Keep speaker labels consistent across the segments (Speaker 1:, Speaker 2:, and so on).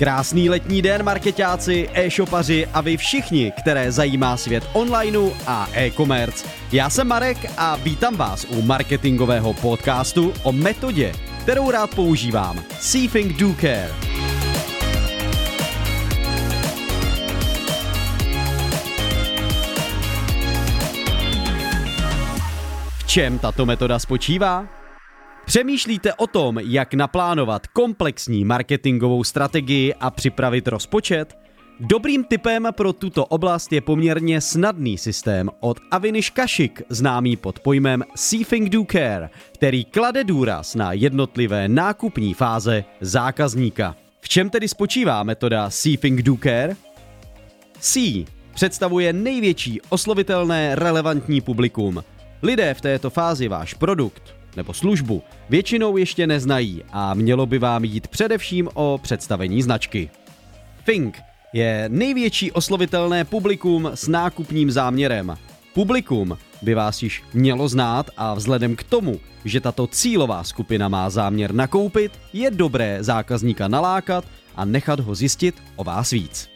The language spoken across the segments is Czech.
Speaker 1: Krásný letní den, marketáci, e-shopaři a vy všichni, které zajímá svět onlineu a e-commerce. Já jsem Marek a vítám vás u marketingového podcastu o metodě, kterou rád používám. See Think Do Care. V čem tato metoda spočívá? Přemýšlíte o tom, jak naplánovat komplexní marketingovou strategii a připravit rozpočet? Dobrým typem pro tuto oblast je poměrně snadný systém od Avinish Kashik, známý pod pojmem See Think Do Care, který klade důraz na jednotlivé nákupní fáze zákazníka. V čem tedy spočívá metoda See Think Do Care? C představuje největší oslovitelné relevantní publikum. Lidé v této fázi váš produkt, nebo službu většinou ještě neznají a mělo by vám jít především o představení značky. Think je největší oslovitelné publikum s nákupním záměrem. Publikum by vás již mělo znát a vzhledem k tomu, že tato cílová skupina má záměr nakoupit, je dobré zákazníka nalákat a nechat ho zjistit o vás víc.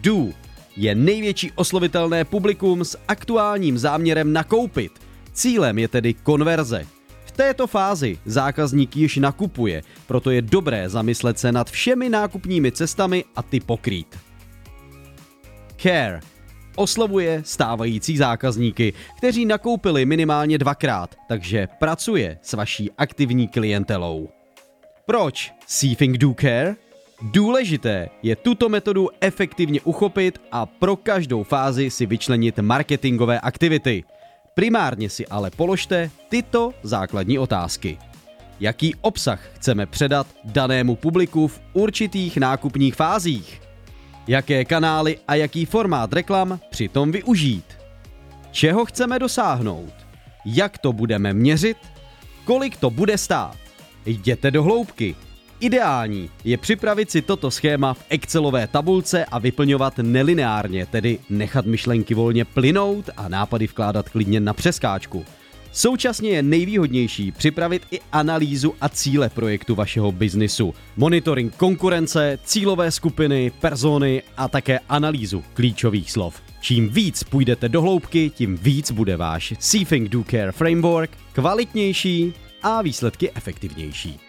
Speaker 1: Do je největší oslovitelné publikum s aktuálním záměrem nakoupit. Cílem je tedy konverze, této fázi zákazník již nakupuje, proto je dobré zamyslet se nad všemi nákupními cestami a ty pokrýt. Care oslovuje stávající zákazníky, kteří nakoupili minimálně dvakrát, takže pracuje s vaší aktivní klientelou. Proč See Think Do Care? Důležité je tuto metodu efektivně uchopit a pro každou fázi si vyčlenit marketingové aktivity – Primárně si ale položte tyto základní otázky. Jaký obsah chceme předat danému publiku v určitých nákupních fázích? Jaké kanály a jaký formát reklam přitom využít? Čeho chceme dosáhnout? Jak to budeme měřit? Kolik to bude stát? Jděte do hloubky Ideální je připravit si toto schéma v Excelové tabulce a vyplňovat nelineárně, tedy nechat myšlenky volně plynout a nápady vkládat klidně na přeskáčku. Současně je nejvýhodnější připravit i analýzu a cíle projektu vašeho biznisu, monitoring konkurence, cílové skupiny, persony a také analýzu klíčových slov. Čím víc půjdete do hloubky, tím víc bude váš See Think Do Care framework kvalitnější a výsledky efektivnější.